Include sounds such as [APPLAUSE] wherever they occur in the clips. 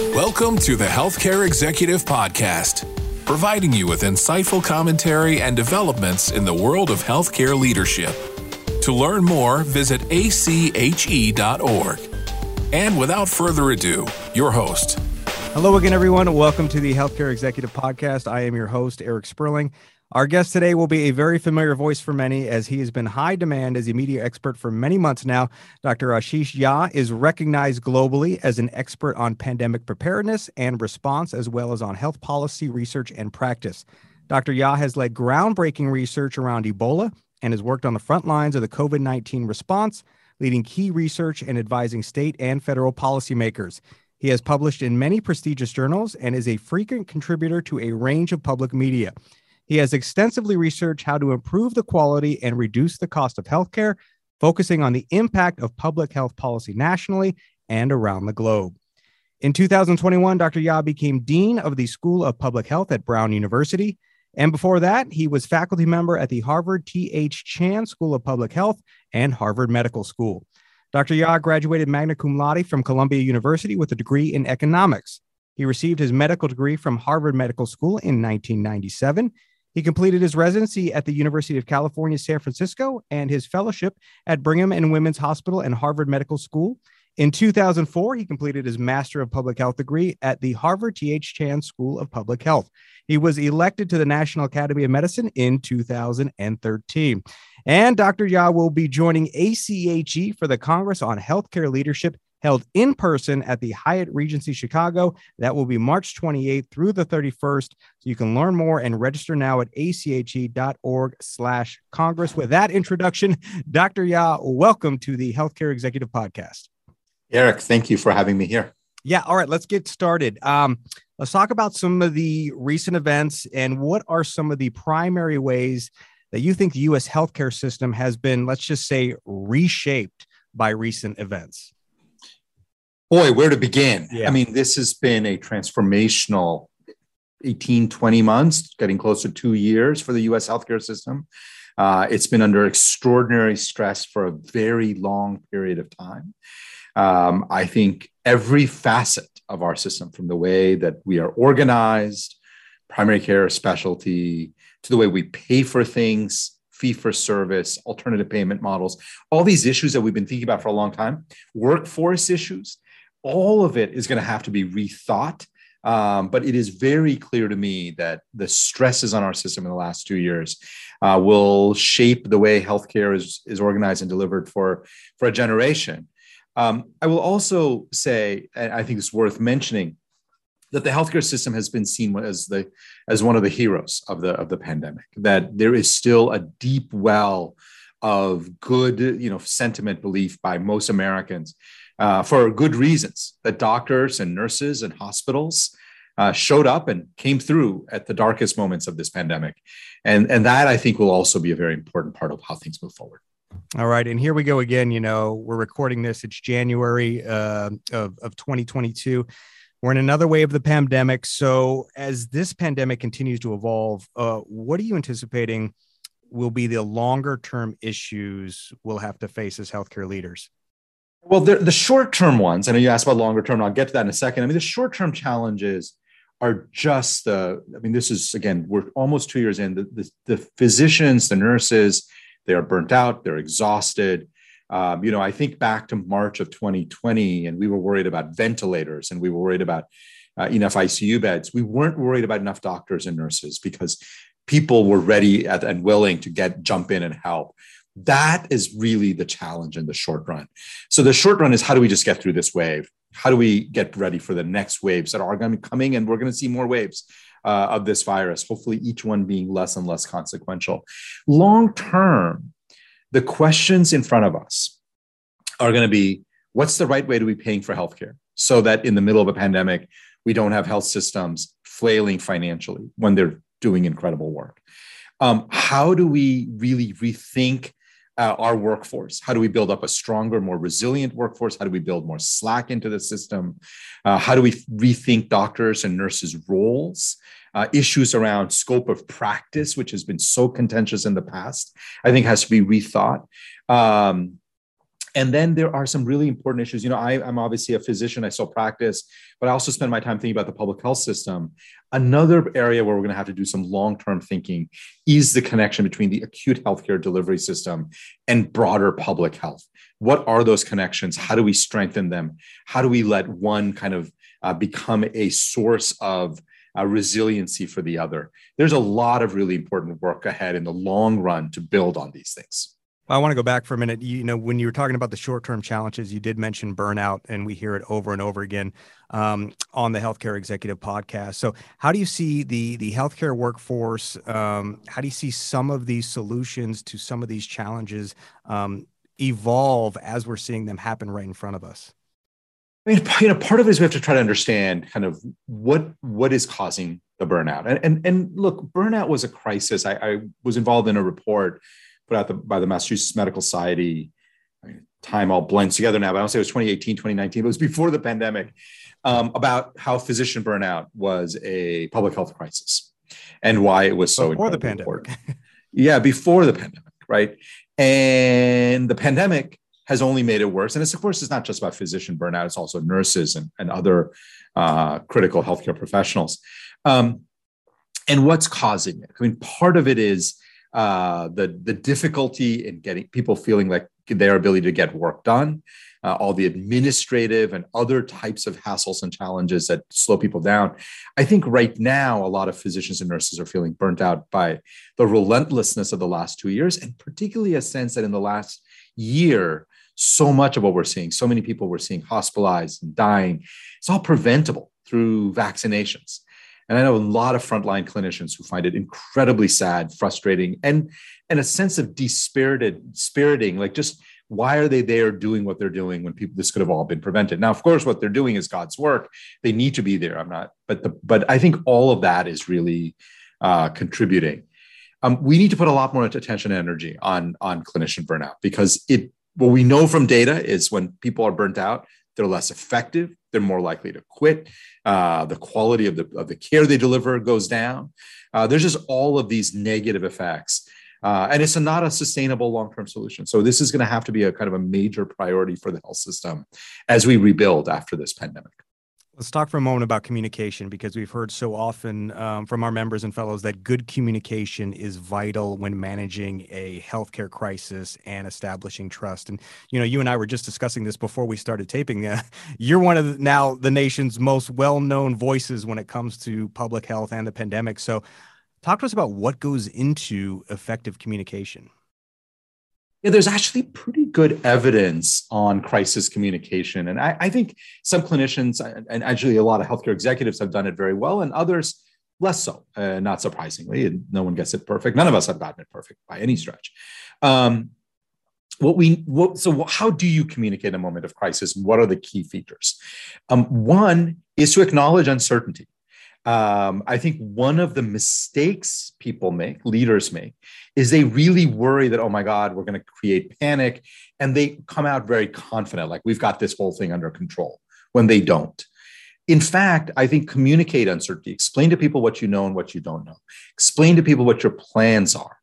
Welcome to the Healthcare Executive Podcast, providing you with insightful commentary and developments in the world of healthcare leadership. To learn more, visit ache.org. And without further ado, your host. Hello again, everyone. Welcome to the Healthcare Executive Podcast. I am your host, Eric Sperling. Our guest today will be a very familiar voice for many as he has been high demand as a media expert for many months now. Dr. Ashish Jha is recognized globally as an expert on pandemic preparedness and response, as well as on health policy research and practice. Dr. Jha has led groundbreaking research around Ebola and has worked on the front lines of the COVID 19 response, leading key research and advising state and federal policymakers. He has published in many prestigious journals and is a frequent contributor to a range of public media. He has extensively researched how to improve the quality and reduce the cost of healthcare, focusing on the impact of public health policy nationally and around the globe. In 2021, Dr. Jha became Dean of the School of Public Health at Brown University. And before that, he was faculty member at the Harvard T.H. Chan School of Public Health and Harvard Medical School. Dr. Jha graduated magna cum laude from Columbia University with a degree in economics. He received his medical degree from Harvard Medical School in 1997 he completed his residency at the University of California, San Francisco, and his fellowship at Brigham and Women's Hospital and Harvard Medical School. In 2004, he completed his Master of Public Health degree at the Harvard T.H. Chan School of Public Health. He was elected to the National Academy of Medicine in 2013. And Dr. Jha will be joining ACHE for the Congress on Healthcare Leadership held in person at the Hyatt Regency Chicago. That will be March 28th through the 31st. So you can learn more and register now at ache.org slash Congress. With that introduction, [LAUGHS] Dr. Jha, welcome to the Healthcare Executive Podcast. Eric, thank you for having me here. Yeah. All right. Let's get started. Um, let's talk about some of the recent events and what are some of the primary ways that you think the U.S. healthcare system has been, let's just say, reshaped by recent events? Boy, where to begin? Yeah. I mean, this has been a transformational 18, 20 months, getting close to two years for the US healthcare system. Uh, it's been under extraordinary stress for a very long period of time. Um, I think every facet of our system, from the way that we are organized, primary care, specialty, to the way we pay for things, fee for service, alternative payment models, all these issues that we've been thinking about for a long time, workforce issues, all of it is going to have to be rethought. Um, but it is very clear to me that the stresses on our system in the last two years uh, will shape the way healthcare is, is organized and delivered for, for a generation. Um, I will also say, and I think it's worth mentioning, that the healthcare system has been seen as the as one of the heroes of the of the pandemic. That there is still a deep well of good, you know, sentiment belief by most Americans uh, for good reasons that doctors and nurses and hospitals uh, showed up and came through at the darkest moments of this pandemic. And, and that I think will also be a very important part of how things move forward. All right. And here we go again. You know, we're recording this, it's January uh, of, of 2022. We're in another wave of the pandemic. So, as this pandemic continues to evolve, uh, what are you anticipating will be the longer term issues we'll have to face as healthcare leaders? Well, the, the short term ones, I know you asked about longer term, and I'll get to that in a second. I mean, the short term challenges are just the, I mean, this is again, we're almost two years in. The, the, the physicians, the nurses, they are burnt out, they're exhausted. Um, you know, I think back to March of 2020, and we were worried about ventilators and we were worried about uh, enough ICU beds. We weren't worried about enough doctors and nurses because people were ready at, and willing to get jump in and help that is really the challenge in the short run. So the short run is how do we just get through this wave? How do we get ready for the next waves that are going to be coming? And we're going to see more waves uh, of this virus, hopefully each one being less and less consequential. Long term, the questions in front of us are going to be what's the right way to be paying for healthcare so that in the middle of a pandemic, we don't have health systems flailing financially when they're doing incredible work. Um, how do we really rethink uh, our workforce? How do we build up a stronger, more resilient workforce? How do we build more slack into the system? Uh, how do we rethink doctors and nurses' roles? Uh, issues around scope of practice, which has been so contentious in the past, I think has to be rethought. Um, and then there are some really important issues. You know, I, am obviously a physician, I still practice, but I also spend my time thinking about the public health system. Another area where we're going to have to do some long term thinking is the connection between the acute healthcare delivery system and broader public health. What are those connections? How do we strengthen them? How do we let one kind of uh, become a source of uh, resiliency for the other? There's a lot of really important work ahead in the long run to build on these things. I want to go back for a minute. You know, when you were talking about the short-term challenges, you did mention burnout, and we hear it over and over again um, on the Healthcare Executive Podcast. So, how do you see the the healthcare workforce? Um, how do you see some of these solutions to some of these challenges um, evolve as we're seeing them happen right in front of us? I mean, you know, part of it is we have to try to understand kind of what what is causing the burnout. And and, and look, burnout was a crisis. I, I was involved in a report put out the, by the Massachusetts Medical Society. I mean, time all blends together now, but I don't say it was 2018, 2019, but it was before the pandemic, um, about how physician burnout was a public health crisis and why it was so before the pandemic. yeah, before the pandemic, right? And the pandemic has only made it worse. And it's, of course, it's not just about physician burnout, it's also nurses and, and other uh, critical healthcare professionals. Um, and what's causing it? I mean, part of it is uh, the the difficulty in getting people feeling like their ability to get work done, uh, all the administrative and other types of hassles and challenges that slow people down. I think right now a lot of physicians and nurses are feeling burnt out by the relentlessness of the last two years, and particularly a sense that in the last year. So much of what we're seeing, so many people we're seeing hospitalized and dying, it's all preventable through vaccinations. And I know a lot of frontline clinicians who find it incredibly sad, frustrating, and and a sense of despirited, spiriting, like just why are they there doing what they're doing when people this could have all been prevented? Now of course what they're doing is god's work. They need to be there. I'm not but the but i think all of that is really uh, contributing. Um, we need to put a lot more attention and energy on on clinician burnout because it what we know from data is when people are burnt out they're less effective they're more likely to quit. Uh, the quality of the, of the care they deliver goes down. Uh, there's just all of these negative effects. Uh, and it's a, not a sustainable long-term solution. So this is going to have to be a kind of a major priority for the health system as we rebuild after this pandemic. Let's talk for a moment about communication because we've heard so often um, from our members and fellows that good communication is vital when managing a healthcare crisis and establishing trust. And you know, you and I were just discussing this before we started taping. Uh, [LAUGHS] you're one of the, now the nation's most well-known voices when it comes to public health and the pandemic. So, talk to us about what goes into effective communication. Yeah, there's actually pretty good evidence on crisis communication. And I, I, think some clinicians and actually a lot of healthcare executives have done it very well, and others less so, uh, not surprisingly. And no one gets it perfect. None of us have gotten it perfect by any stretch. Um, what we what, so how do you communicate a moment of crisis? What are the key features? Um, one is to acknowledge uncertainty. Um, I think one of the mistakes people make, leaders make, is they really worry that, oh my God, we're going to create panic. And they come out very confident, like we've got this whole thing under control when they don't. In fact, I think communicate uncertainty, explain to people what you know and what you don't know, explain to people what your plans are.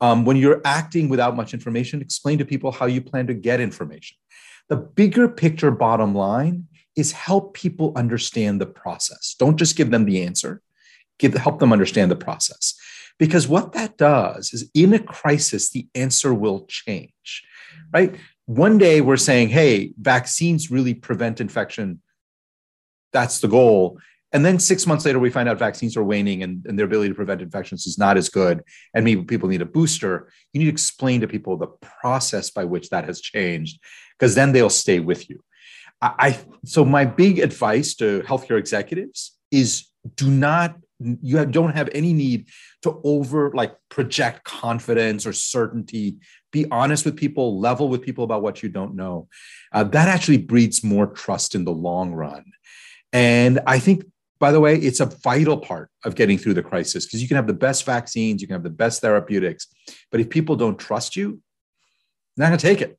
Um, when you're acting without much information, explain to people how you plan to get information. The bigger picture bottom line is help people understand the process. Don't just give them the answer, give help them understand the process. Because what that does is in a crisis, the answer will change, right? One day we're saying, hey, vaccines really prevent infection. That's the goal. And then six months later, we find out vaccines are waning and, and their ability to prevent infections is not as good. And maybe people need a booster. You need to explain to people the process by which that has changed, because then they'll stay with you. I so my big advice to healthcare executives is do not you don't have any need to over like project confidence or certainty. Be honest with people level with people about what you don't know. Uh, that actually breeds more trust in the long run. And i think by the way it's a vital part of getting through the crisis because you can have the best vaccines you can have the best therapeutics but if people don't trust you they're not going to take it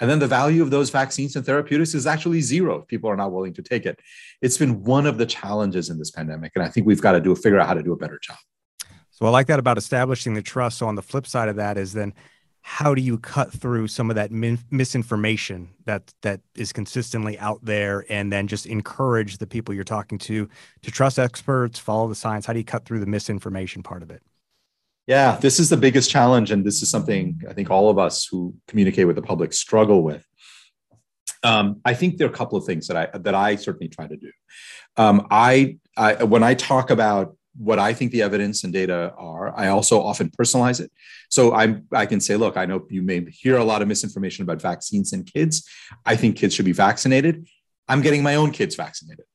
and then the value of those vaccines and therapeutics is actually zero if people are not willing to take it. It's been one of the challenges in this pandemic. And I think we've got to do figure out how to do a better job. So I like that about establishing the trust. So on the flip side of that is then how do you cut through some of that min- misinformation that that is consistently out there and then just encourage the people you're talking to to trust experts follow the science how do you cut through the misinformation part of it yeah this is the biggest challenge and this is something i think all of us who communicate with the public struggle with um, i think there are a couple of things that i that i certainly try to do um, I, I when i talk about what I think the evidence and data are. I also often personalize it. So I'm I can say, look, I know you may hear a lot of misinformation about vaccines in kids. I think kids should be vaccinated. I'm getting my own kids vaccinated.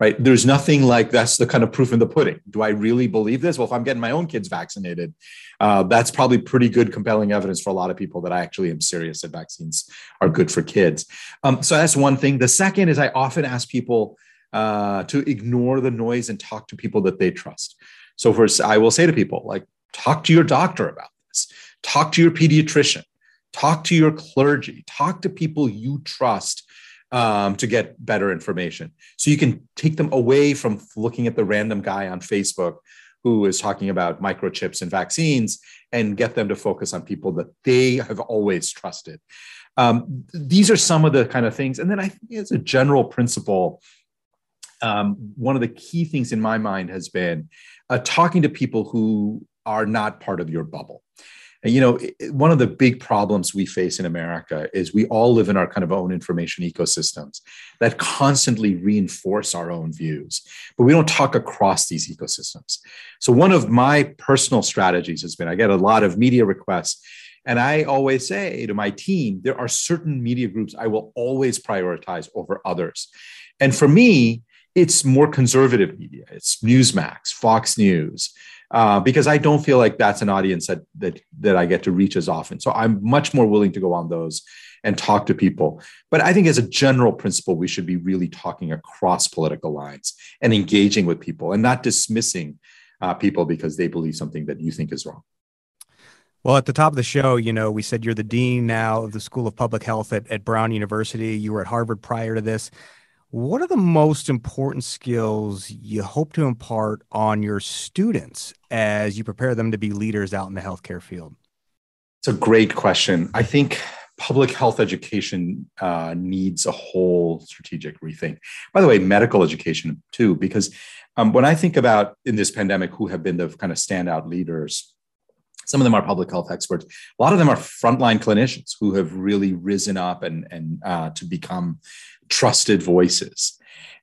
Right. There's nothing like that's the kind of proof in the pudding. Do I really believe this? Well, if I'm getting my own kids vaccinated, uh, that's probably pretty good, compelling evidence for a lot of people that I actually am serious that vaccines are good for kids. Um, so that's one thing. The second is I often ask people, uh, to ignore the noise and talk to people that they trust. So, first, I will say to people, like, talk to your doctor about this, talk to your pediatrician, talk to your clergy, talk to people you trust um, to get better information. So you can take them away from looking at the random guy on Facebook who is talking about microchips and vaccines and get them to focus on people that they have always trusted. Um, these are some of the kind of things. And then I think as a general principle um, one of the key things in my mind has been uh, talking to people who are not part of your bubble. And, you know, one of the big problems we face in America is we all live in our kind of own information ecosystems that constantly reinforce our own views, but we don't talk across these ecosystems. So, one of my personal strategies has been I get a lot of media requests. And I always say to my team, there are certain media groups I will always prioritize over others. And for me, it's more conservative media. It's Newsmax, Fox News, uh, because I don't feel like that's an audience that that that I get to reach as often. So I'm much more willing to go on those and talk to people. But I think as a general principle, we should be really talking across political lines and engaging with people and not dismissing uh, people because they believe something that you think is wrong. Well, at the top of the show, you know, we said you're the dean now of the School of Public Health at, at Brown University. You were at Harvard prior to this. What are the most important skills you hope to impart on your students as you prepare them to be leaders out in the healthcare field? It's a great question. I think public health education uh, needs a whole strategic rethink. By the way, medical education too, because um, when I think about in this pandemic who have been the kind of standout leaders, some of them are public health experts. A lot of them are frontline clinicians who have really risen up and, and uh, to become trusted voices.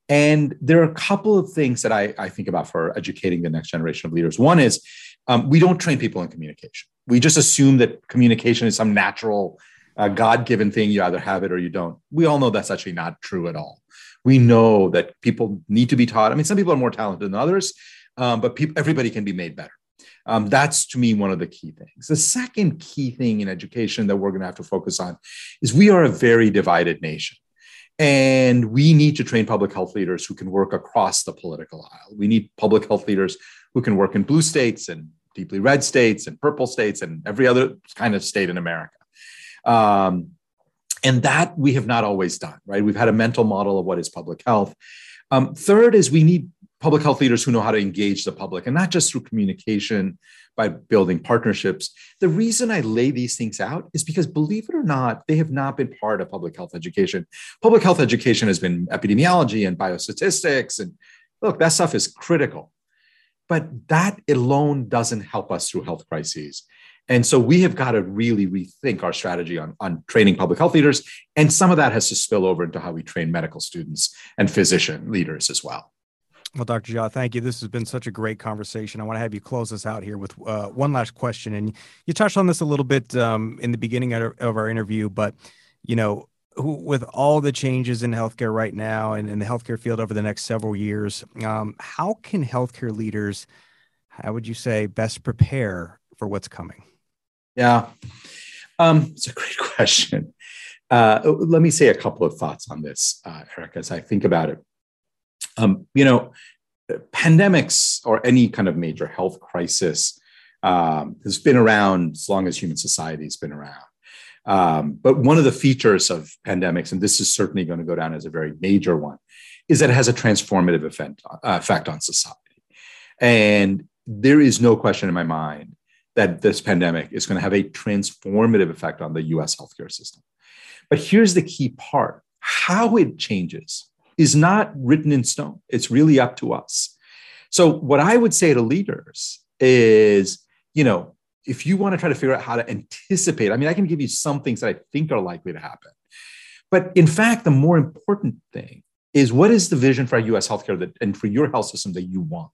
And there are a couple of things that I, I think about for educating the next generation of leaders. One is um, we don't train people in communication. We just assume that communication is some natural, uh, God given thing. You either have it or you don't. We all know that's actually not true at all. We know that people need to be taught. I mean, some people are more talented than others, um, but people, everybody can be made better. Um, that's to me one of the key things. The second key thing in education that we're going to have to focus on is we are a very divided nation. And we need to train public health leaders who can work across the political aisle. We need public health leaders who can work in blue states and deeply red states and purple states and every other kind of state in America. Um, and that we have not always done, right? We've had a mental model of what is public health. Um, third is we need public health leaders who know how to engage the public and not just through communication by building partnerships. The reason I lay these things out is because, believe it or not, they have not been part of public health education. Public health education has been epidemiology and biostatistics. And look, that stuff is critical. But that alone doesn't help us through health crises. And so we have got to really rethink our strategy on, on training public health leaders. And some of that has to spill over into how we train medical students and physician leaders as well. Well, Dr. Jha, thank you. This has been such a great conversation. I want to have you close us out here with uh, one last question. And you touched on this a little bit um, in the beginning of our interview, but you know, with all the changes in healthcare right now and in the healthcare field over the next several years, um, how can healthcare leaders, how would you say, best prepare for what's coming? Yeah, um, it's a great [LAUGHS] question. Uh, let me say a couple of thoughts on this, uh, Eric, as I think about it. Um, you know, pandemics or any kind of major health crisis um, has been around as long as human society has been around. Um, but one of the features of pandemics, and this is certainly going to go down as a very major one, is that it has a transformative effect, uh, effect on society. And there is no question in my mind that this pandemic is going to have a transformative effect on the US healthcare system. But here's the key part how it changes is not written in stone, it's really up to us. So, what I would say to leaders is, you know, if you want to try to figure out how to anticipate, I mean, I can give you some things that I think are likely to happen. But in fact, the more important thing is what is the vision for our US healthcare that, and for your health system that you want?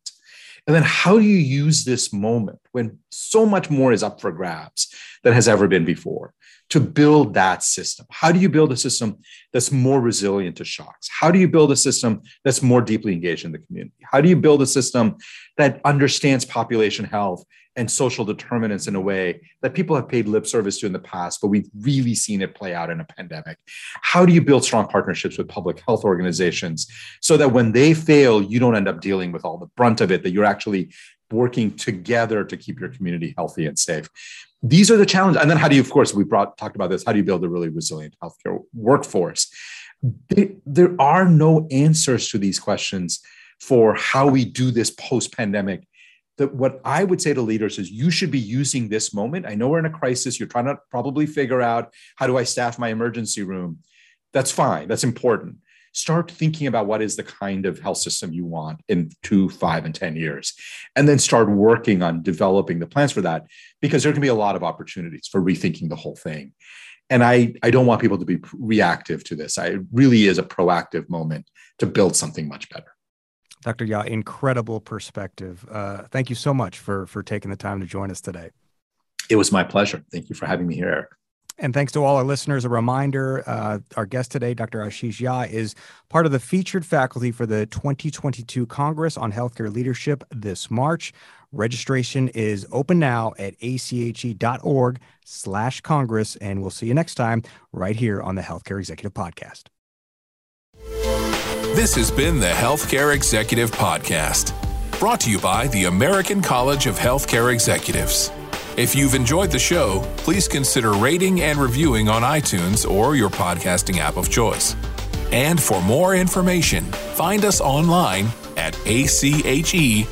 And then how do you use this moment when so much more is up for grabs than has ever been before to build that system? How do you build a system that's more resilient to shocks? How do you build a system that's more deeply engaged in the community? How do you build a system that understands population health and social determinants in a way that people have paid lip service to in the past, but we've really seen it play out in a pandemic. How do you build strong partnerships with public health organizations so that when they fail, you don't end up dealing with all the brunt of it, that you're actually working together to keep your community healthy and safe? These are the challenges. And then how do you, of course, we brought talked about this, how do you build a really resilient healthcare workforce? There are no answers to these questions for how we do this post pandemic that what I would say to leaders is you should be using this moment. I know we're in a crisis. You're trying to probably figure out how do I staff my emergency room. That's fine. That's important. Start thinking about what is the kind of health system you want in two, five, and 10 years. And then start working on developing the plans for that because there can be a lot of opportunities for rethinking the whole thing. And I, I don't want people to be reactive to this. I, it really is a proactive moment to build something much better. Dr. Jha, incredible perspective. Uh, thank you so much for for taking the time to join us today. It was my pleasure. Thank you for having me here, Eric. And thanks to all our listeners. A reminder uh, our guest today, Dr. Ashish Jha, is part of the featured faculty for the 2022 Congress on Healthcare Leadership this March. Registration is open now at ache.org slash Congress. And we'll see you next time right here on the Healthcare Executive Podcast. This has been the Healthcare Executive Podcast, brought to you by the American College of Healthcare Executives. If you've enjoyed the show, please consider rating and reviewing on iTunes or your podcasting app of choice. And for more information, find us online at ache.org.